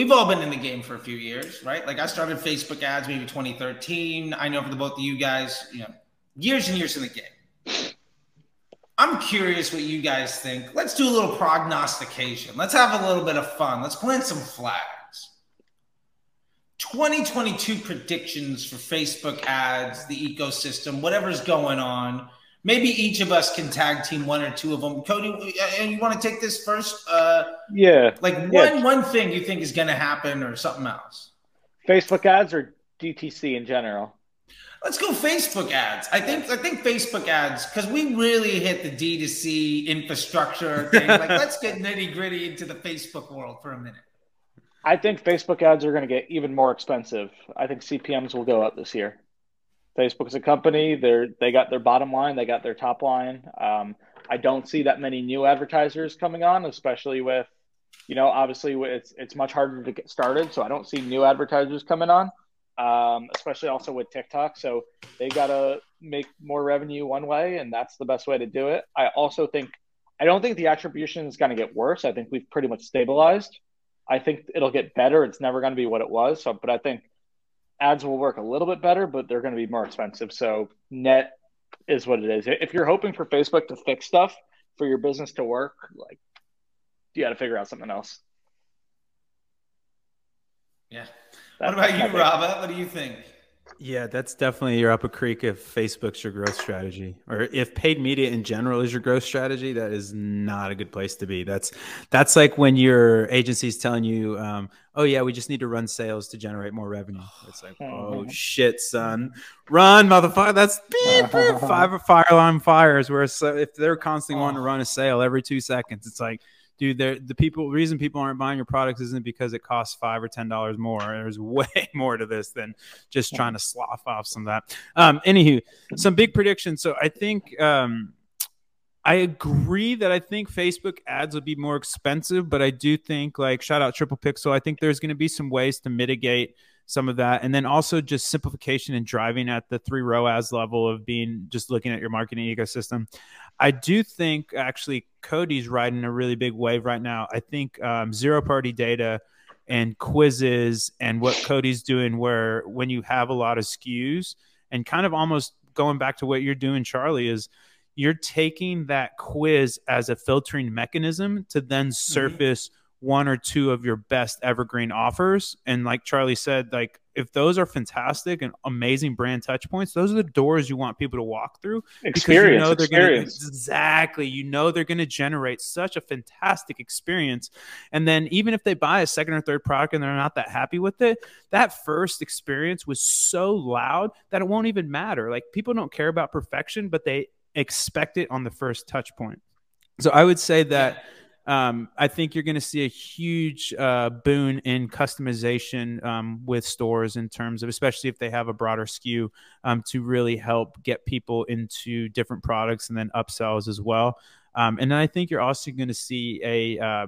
we've all been in the game for a few years, right? Like I started Facebook ads maybe 2013. I know for the both of you guys, you know, years and years in the game. I'm curious what you guys think. Let's do a little prognostication. Let's have a little bit of fun. Let's plant some flags. 2022 predictions for Facebook ads, the ecosystem, whatever's going on. Maybe each of us can tag team one or two of them. Cody, uh, you want to take this first? Uh, yeah. Like one yeah. one thing you think is going to happen, or something else. Facebook ads or DTC in general. Let's go Facebook ads. I think I think Facebook ads because we really hit the D2C infrastructure thing. like, let's get nitty gritty into the Facebook world for a minute. I think Facebook ads are going to get even more expensive. I think CPMS will go up this year. Facebook is a company. They're they got their bottom line. They got their top line. Um, I don't see that many new advertisers coming on, especially with, you know, obviously it's it's much harder to get started. So I don't see new advertisers coming on um, especially also with TikTok. So they got to make more revenue one way, and that's the best way to do it. I also think, I don't think the attribution is going to get worse. I think we've pretty much stabilized. I think it'll get better. It's never going to be what it was. So, but I think ads will work a little bit better, but they're going to be more expensive. So net is what it is. If you're hoping for Facebook to fix stuff for your business to work, like you got to figure out something else. Yeah, what about you, Rabah? What do you think? Yeah, that's definitely your up a creek if Facebook's your growth strategy, or if paid media in general is your growth strategy. That is not a good place to be. That's that's like when your agency's telling you, um, "Oh yeah, we just need to run sales to generate more revenue." It's like, "Oh shit, son, run, motherfucker!" That's beep, beep, five fire alarm fires. Where so if they're constantly wanting to run a sale every two seconds, it's like dude, the people reason people aren't buying your products isn't because it costs five or ten dollars more. There's way more to this than just trying to slough off some of that. Um, anywho, some big predictions. So I think um, I agree that I think Facebook ads would be more expensive, but I do think like shout out Triple Pixel. I think there's going to be some ways to mitigate some of that. And then also just simplification and driving at the three ROAS level of being just looking at your marketing ecosystem. I do think actually Cody's riding a really big wave right now. I think um, zero party data and quizzes and what Cody's doing, where when you have a lot of SKUs and kind of almost going back to what you're doing, Charlie, is you're taking that quiz as a filtering mechanism to then mm-hmm. surface. Mm-hmm one or two of your best evergreen offers. And like Charlie said, like if those are fantastic and amazing brand touch points, those are the doors you want people to walk through. Experience, you know they're experience. Gonna, exactly. You know they're going to generate such a fantastic experience. And then even if they buy a second or third product and they're not that happy with it, that first experience was so loud that it won't even matter. Like people don't care about perfection, but they expect it on the first touch point. So I would say that. Um, I think you're going to see a huge uh, boon in customization um, with stores in terms of, especially if they have a broader SKU, um, to really help get people into different products and then upsells as well. Um, and then I think you're also going to see a uh,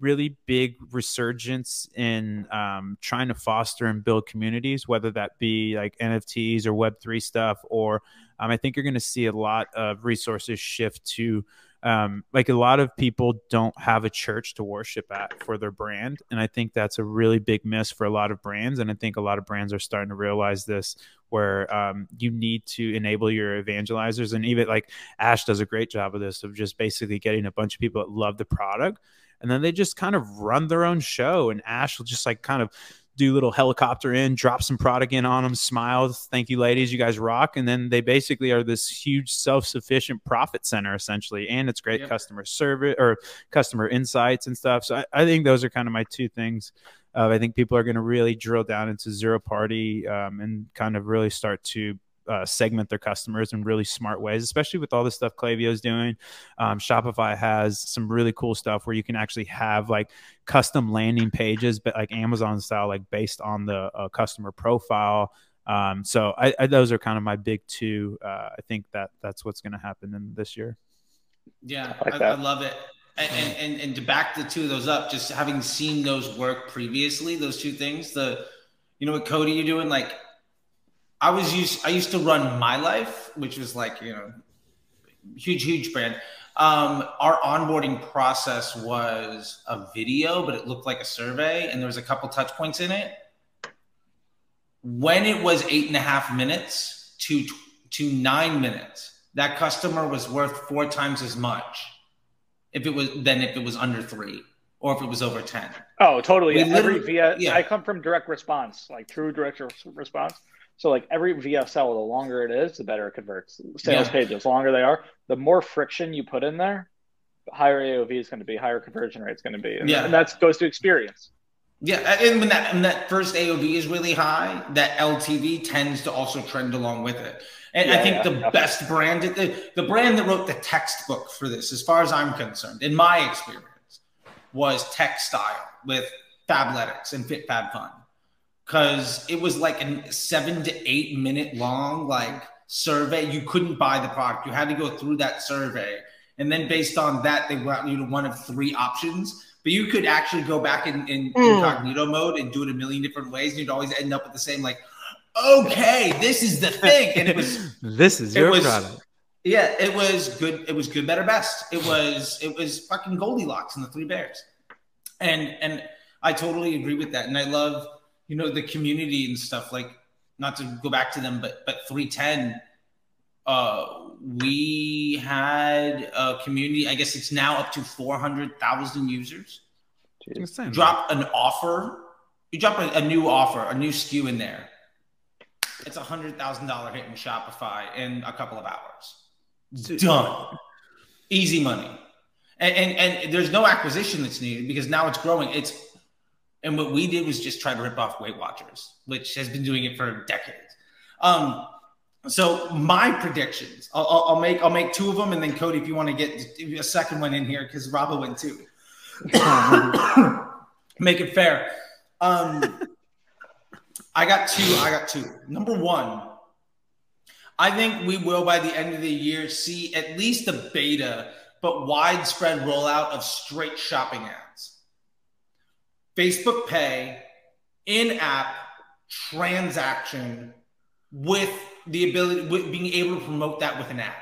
really big resurgence in um, trying to foster and build communities, whether that be like NFTs or Web3 stuff, or I think you're going to see a lot of resources shift to um, like a lot of people don't have a church to worship at for their brand and i think that's a really big miss for a lot of brands and i think a lot of brands are starting to realize this where um, you need to enable your evangelizers and even like ash does a great job of this of just basically getting a bunch of people that love the product and then they just kind of run their own show and ash will just like kind of do little helicopter in, drop some product in on them, smile, thank you, ladies, you guys rock, and then they basically are this huge self-sufficient profit center essentially, and it's great yep. customer service or customer insights and stuff. So I, I think those are kind of my two things. Uh, I think people are going to really drill down into zero party um, and kind of really start to uh, segment their customers in really smart ways, especially with all the stuff Klaviyo is doing. Um, Shopify has some really cool stuff where you can actually have like custom landing pages, but like Amazon style, like based on the uh, customer profile. Um, so I, I, those are kind of my big two. Uh, I think that that's what's going to happen in this year. Yeah, I, like I, I love it. And, and, and to back the two of those up, just having seen those work previously, those two things, the you know what Cody you're doing, like I was used I used to run my life, which was like, you know, huge, huge brand. Um, our onboarding process was a video, but it looked like a survey, and there was a couple touch points in it. When it was eight and a half minutes to to nine minutes, that customer was worth four times as much if it was than if it was under three or if it was over ten. Oh, totally. We every via yeah. I come from direct response, like true direct response. So like every VSL, the longer it is, the better it converts. Sales Yeah. pages, the longer they are, the more friction you put in there, the higher AOV is going to be, higher conversion rate is going to be, and, Yeah. and that goes to experience. Yeah, and when that when that first AOV is really high, that LTV tends to also trend along with it. And I think yeah, the definitely. best brand, the, the brand that wrote the textbook for this, as far as I'm concerned, in my experience, was TechStyle with Fabletics and FitFabFun, because it was like a seven to eight minute long like survey. You couldn't buy the product; you had to go through that survey, and then based on that, they brought you to one of three options. But you could actually go back in, in hmm. incognito mode and do it a million different ways, and you'd always end up with the same like, okay, this is the thing, and it was This is your was- product. yeah, it was good. It was good, better, best. It was it was fucking Goldilocks and the Three Bears, and and I totally agree with that. And I love you know the community and stuff. Like not to go back to them, but but three ten. Uh, we had a community. I guess it's now up to four hundred thousand users. Jeez. Drop an offer. You drop a, a new offer, a new SKU in there. It's a hundred thousand dollar hit in Shopify in a couple of hours done easy money and, and and there's no acquisition that's needed because now it's growing it's and what we did was just try to rip off weight watchers which has been doing it for decades. Um so my predictions I'll, I'll, make i'll make two of them and then cody if you want to get a second one in here because Rabah went two make it fair. Um i got two i got two. Number one I think we will by the end of the year see at least a beta, but widespread rollout of straight shopping ads. Facebook Pay, in app transaction with the ability, with being able to promote that with an ad.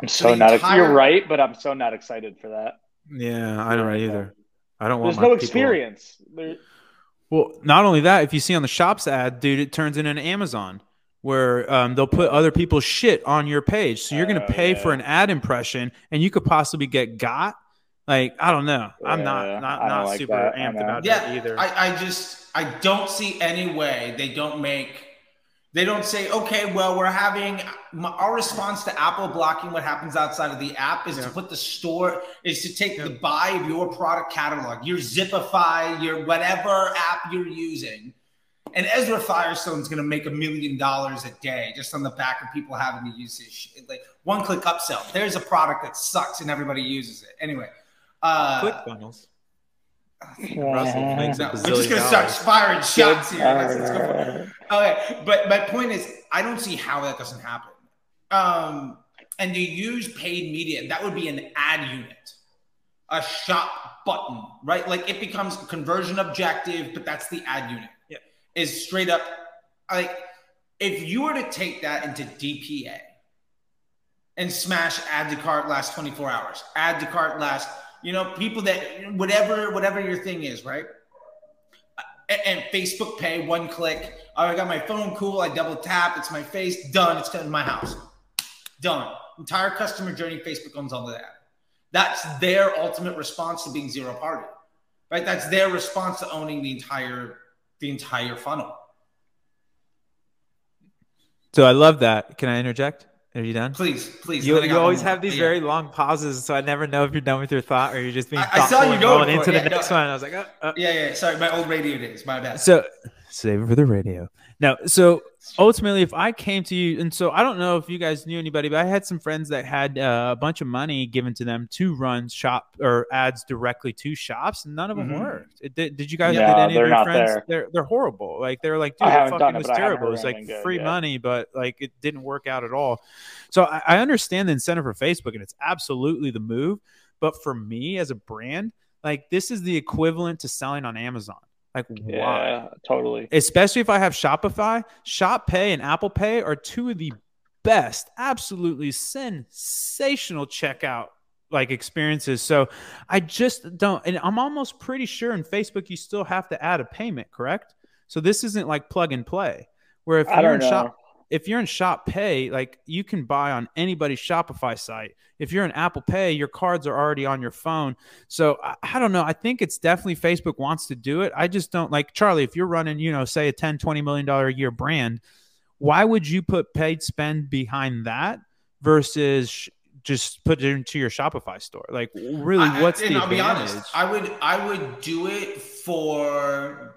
I'm So so not. entire- You're right, but I'm so not excited for that. Yeah, I don't either. I don't want There's no people- experience. There, Well, not only that, if you see on the shops ad, dude, it turns into an Amazon where um, they'll put other people's shit on your page. So you're going to Oh, pay yeah. for an ad impression, and you could possibly get got. Like I don't know. I'm Yeah, not not don't like super that. Amped know. about that Yeah, either. I, I just I don't see any way they don't make they don't say okay well we're having my, our response to Apple blocking what happens outside of the app is to put the store is to take the buy of your product catalog your Zipify your whatever app you're using and Ezra Firestone's going to make a million dollars a day just on the back of people having to use his shit. like one click upsell there's a product that sucks and everybody uses it anyway uh, Click funnels. Russell makes no, we're just gonna start firing shots here. Let's, let's go for it. Okay, but my point is, I don't see how that doesn't happen. Um, and you use paid media, that would be an ad unit, a shop button, right? Like it becomes conversion objective, but that's the ad unit. Yeah. Is straight up like if you were to take that into DPA and smash add to cart last 24 hours, add to cart last, you know, people that whatever whatever your thing is, right? and, and Facebook Pay, one click. Oh, I got my phone, cool. I double tap. It's my face. Done. It's in my house. Done. Entire customer journey. Facebook owns all of that. That's their ultimate response to being zero party, right? That's their response to owning the entire the entire funnel. So I love that. Can I interject? Are you done? Please, please. You, you always have these Yeah. very long pauses, so I never know if you're done with your thought or you're just being I- I saw you going going into it. the Yeah, next no. one. I was like, oh, oh. Yeah, yeah. Sorry, my old radio days. My bad. So save it for the radio. Now, so ultimately, if I came to you, and so I don't know if you guys knew anybody, but I had some friends that had uh, a bunch of money given to them to run shop or ads directly to shops, and none of them Mhm. worked. It, did, did you guys? Yeah, did any they're of your not friends? there. They're they're horrible. Like they're like, dude, it haven't fucking done it, was but I haven't terrible. heard It's like good, free yeah. money, but like it didn't work out at all. So I, I understand the incentive for Facebook, and it's absolutely the move. But for me as a brand, like this is the equivalent to selling on Amazon. Like why? yeah, totally. especially if I have Shopify, Shop Pay, and Apple Pay are two of the best, absolutely sensational checkout like experiences. So I just don't, and I'm almost pretty sure in Facebook you still have to add a payment, correct? So this isn't like plug and play. Where if I you're in know. shop, if you're in Shop Pay, like you can buy on anybody's Shopify site. If you're in Apple Pay, your cards are already on your phone. So I, I don't know. I think it's definitely Facebook wants to do it. I just don't like Charlie. If you're running, you know, say a 10, 20 million dollar a year brand, why would you put paid spend behind that versus sh- just put it into your Shopify store? Like, really, I- what's and the I'll be honest. I would I would do it for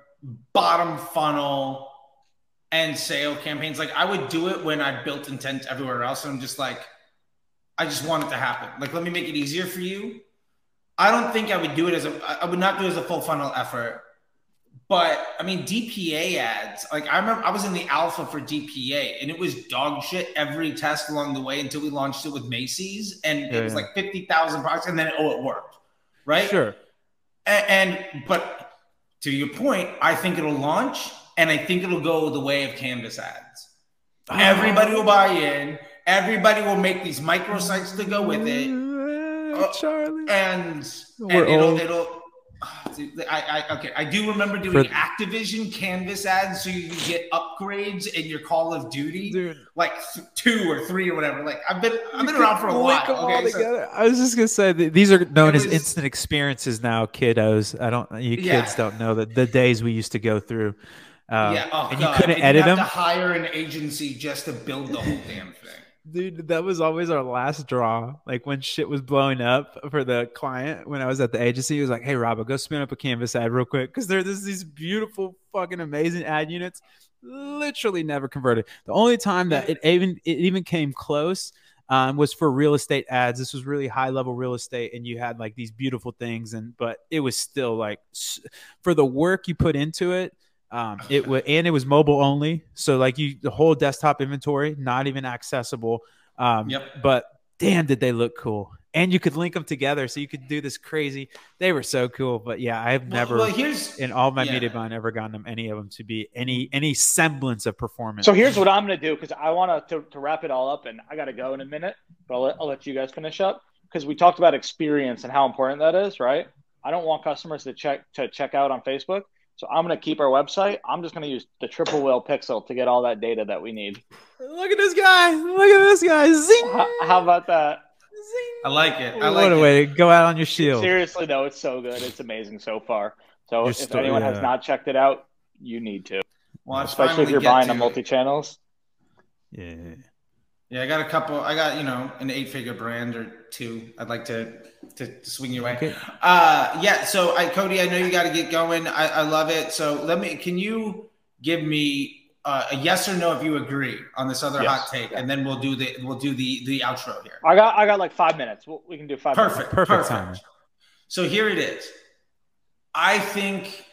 bottom funnel and sale campaigns. Like I would do it when I built intent everywhere else. And I'm just like, I just want it to happen. Like, let me make it easier for you. I don't think I would do it as a I- would not do it as a full funnel effort. But I mean, DPA ads. Like I remember, I was in the alpha for DPA, and it was dog shit every test along the way until we launched it with Macy's, and Yeah, it was yeah. like fifty thousand products, and then oh, it worked, right? Sure. And, and but to your point, I think it'll launch, and I think it'll go the way of Canvas ads. Everybody will buy in. Everybody will make these microsites to go with it, Uh, Charlie. and, and We're it'll old. it'll. ah, dude, I, I okay. I do remember doing For- Activision Canvas ads, so you can get upgrades in your Call of Duty, Dude, like th- two or three or whatever. Like I've been I've been around for a while. Okay, so- together. I was just gonna say that these are known It as instant experiences now, kiddos. I don't. You Yeah. kids don't know that the days we used to go through. Uh, yeah, oh, and God. you couldn't and edit have them, To hire an agency just to build the whole damn thing. dude. That was always our last draw. Like when shit was blowing up for the client when I was at the agency, he was like, "Hey, Rob, go spin up a canvas ad real quick because there's these beautiful, fucking amazing ad units." Literally never converted. The only time that it even it even came close um, was for real estate ads. This was really high level real estate, and you had like these beautiful things, and but it was still like for the work you put into it. Um, it was and it was mobile only, so like you the whole desktop inventory not even accessible. Um, Yep. But damn, did they look cool! And you could link them together, so you could do this crazy. They were so cool. But yeah, I've Well- never Well, here's in all my yeah. media buying ever gotten them any of them to be any any semblance of performance. So here's what I'm going to do because I want to to wrap it all up, and I got to go in a minute, but I'll let, I'll let you guys finish up because we talked about experience and how important that is, right? I don't want customers to check to check out on Facebook, so I'm going to keep our website. I'm just going to use the triple whale pixel to get all that data that we need. Look at this guy! Look at this guy! Zing! How, how about that? Zing! I like it. I what like a it. way to go out on your shield. Seriously though, it's so good. It's amazing so far. So Your if sto- anyone yeah. has not checked it out, you need to, Well, especially if you're buying the multi channels. Yeah. Yeah, I got a couple. I got you know an eight-figure brand or two. I'd like to to, to swing your way. Okay. Uh, yeah. So, I, Cody, I know you got to get going. I, I love it. So, let me. Can you give me uh, a yes or no if you agree on this other Yes. hot take, and then we'll do the we'll do the the outro here. I got I got like five minutes. We- We can do five. minutes. Perfect. Perfect Perfect. So here it is. I think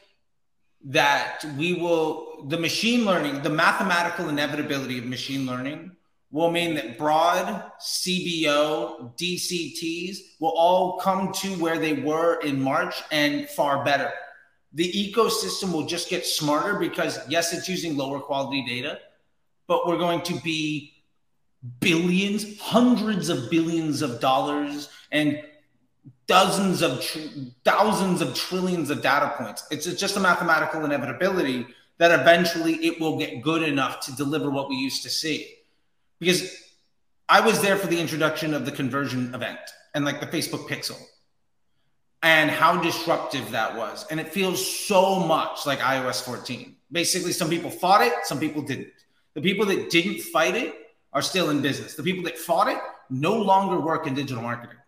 that we will, the machine learning, the mathematical inevitability of machine learning will mean that broad CBO, DCTs will all come to where they were in March and far better. The ecosystem will just get smarter because, yes, it's using lower quality data, but we're going to be billions, hundreds of billions of dollars, and dozens of tr- thousands of trillions of data points. It's just a mathematical inevitability that eventually it will get good enough to deliver what we used to see. Because I was there for the introduction of the conversion event and like the Facebook pixel and how disruptive that was. And it feels so much like iOS 14. Basically, some people fought it, some people didn't. The people that didn't fight it are still in business. The people that fought it no longer work in digital marketing.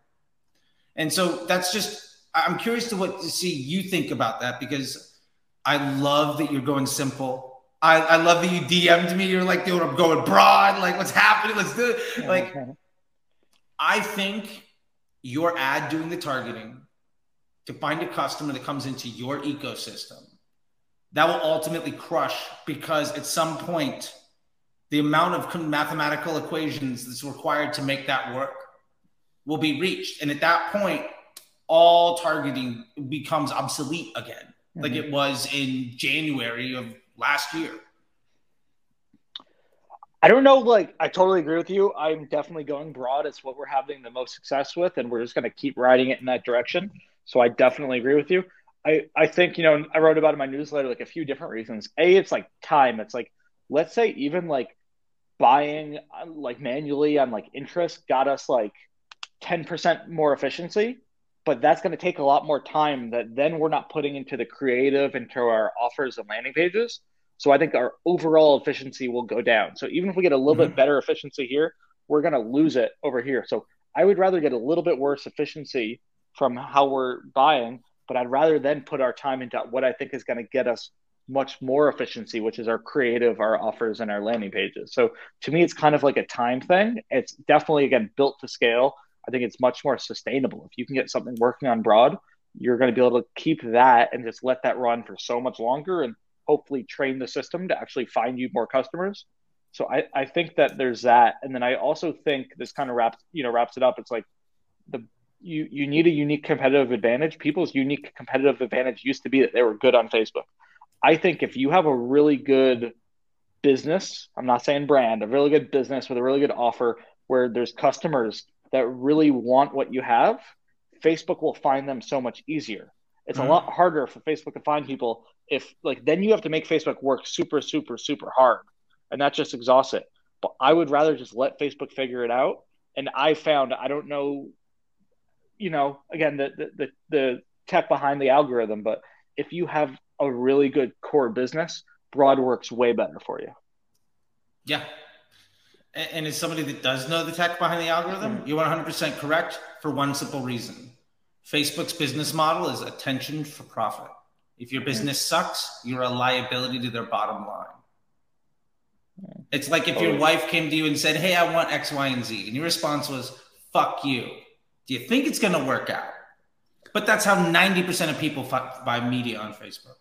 And so that's just I'm curious to what to see you think about that because I love that you're going simple. I, I love that you DM'd me. You're like, dude, I'm going broad. Like, what's happening? Let's do it. Like, I think your ad doing the targeting to find a customer that comes into your ecosystem that will ultimately crush because at some point the amount of mathematical equations that's required to make that work will be reached and at that point all targeting becomes obsolete again like mm-hmm. it was in january of last year I don't know. Like, I totally agree with you. I'm definitely going broad. It's what we're having the most success with, and we're just going to keep riding it in that direction. So I definitely agree with you. I, I think, you know, I wrote about in my newsletter like a few different reasons. A, it's like time. It's like, let's say even like buying uh, like manually on like interest got us like 10% more efficiency, but that's going to take a lot more time that then we're not putting into the creative, into our offers and landing pages. So I think our overall efficiency will go down. So even if we get a little mm-hmm. bit better efficiency here, we're going to lose it over here. So I would rather get a little bit worse efficiency from how we're buying, but I'd rather then put our time into what I think is going to get us much more efficiency, which is our creative, our offers, and our landing pages. So to me, it's kind of like a time thing. It's definitely, again, built to scale. I think it's much more sustainable. If you can get something working on broad, you're going to be able to keep that and just let that run for so much longer and hopefully train the system to actually find you more customers. So I, I think that there's that. And then I also think this kind of wraps, you know, wraps it up. It's like the you you need a unique competitive advantage. People's unique competitive advantage used to be that they were good on Facebook. I think if you have a really good business, I'm not saying brand, a really good business with a really good offer where there's customers that really want what you have, Facebook will find them so much easier. It's mm-hmm. a lot harder for Facebook to find people if like then you have to make Facebook work super super super hard and that just exhausts it. But I would rather just let Facebook figure it out. And I found I don't know, you know, again the the the, the tech behind the algorithm, but if you have a really good core business, broad works way better for you. Yeah. And as somebody that does know the tech behind the algorithm, mm-hmm. you're 100% correct for one simple reason. Facebook's business model is attention for profit. If your business sucks, you're a liability to their bottom line. It's like if your wife came to you and said, Hey, I want X, Y, and Z. And your response was, Fuck you. Do you think it's going to work out? But that's how 90% of people buy media on Facebook.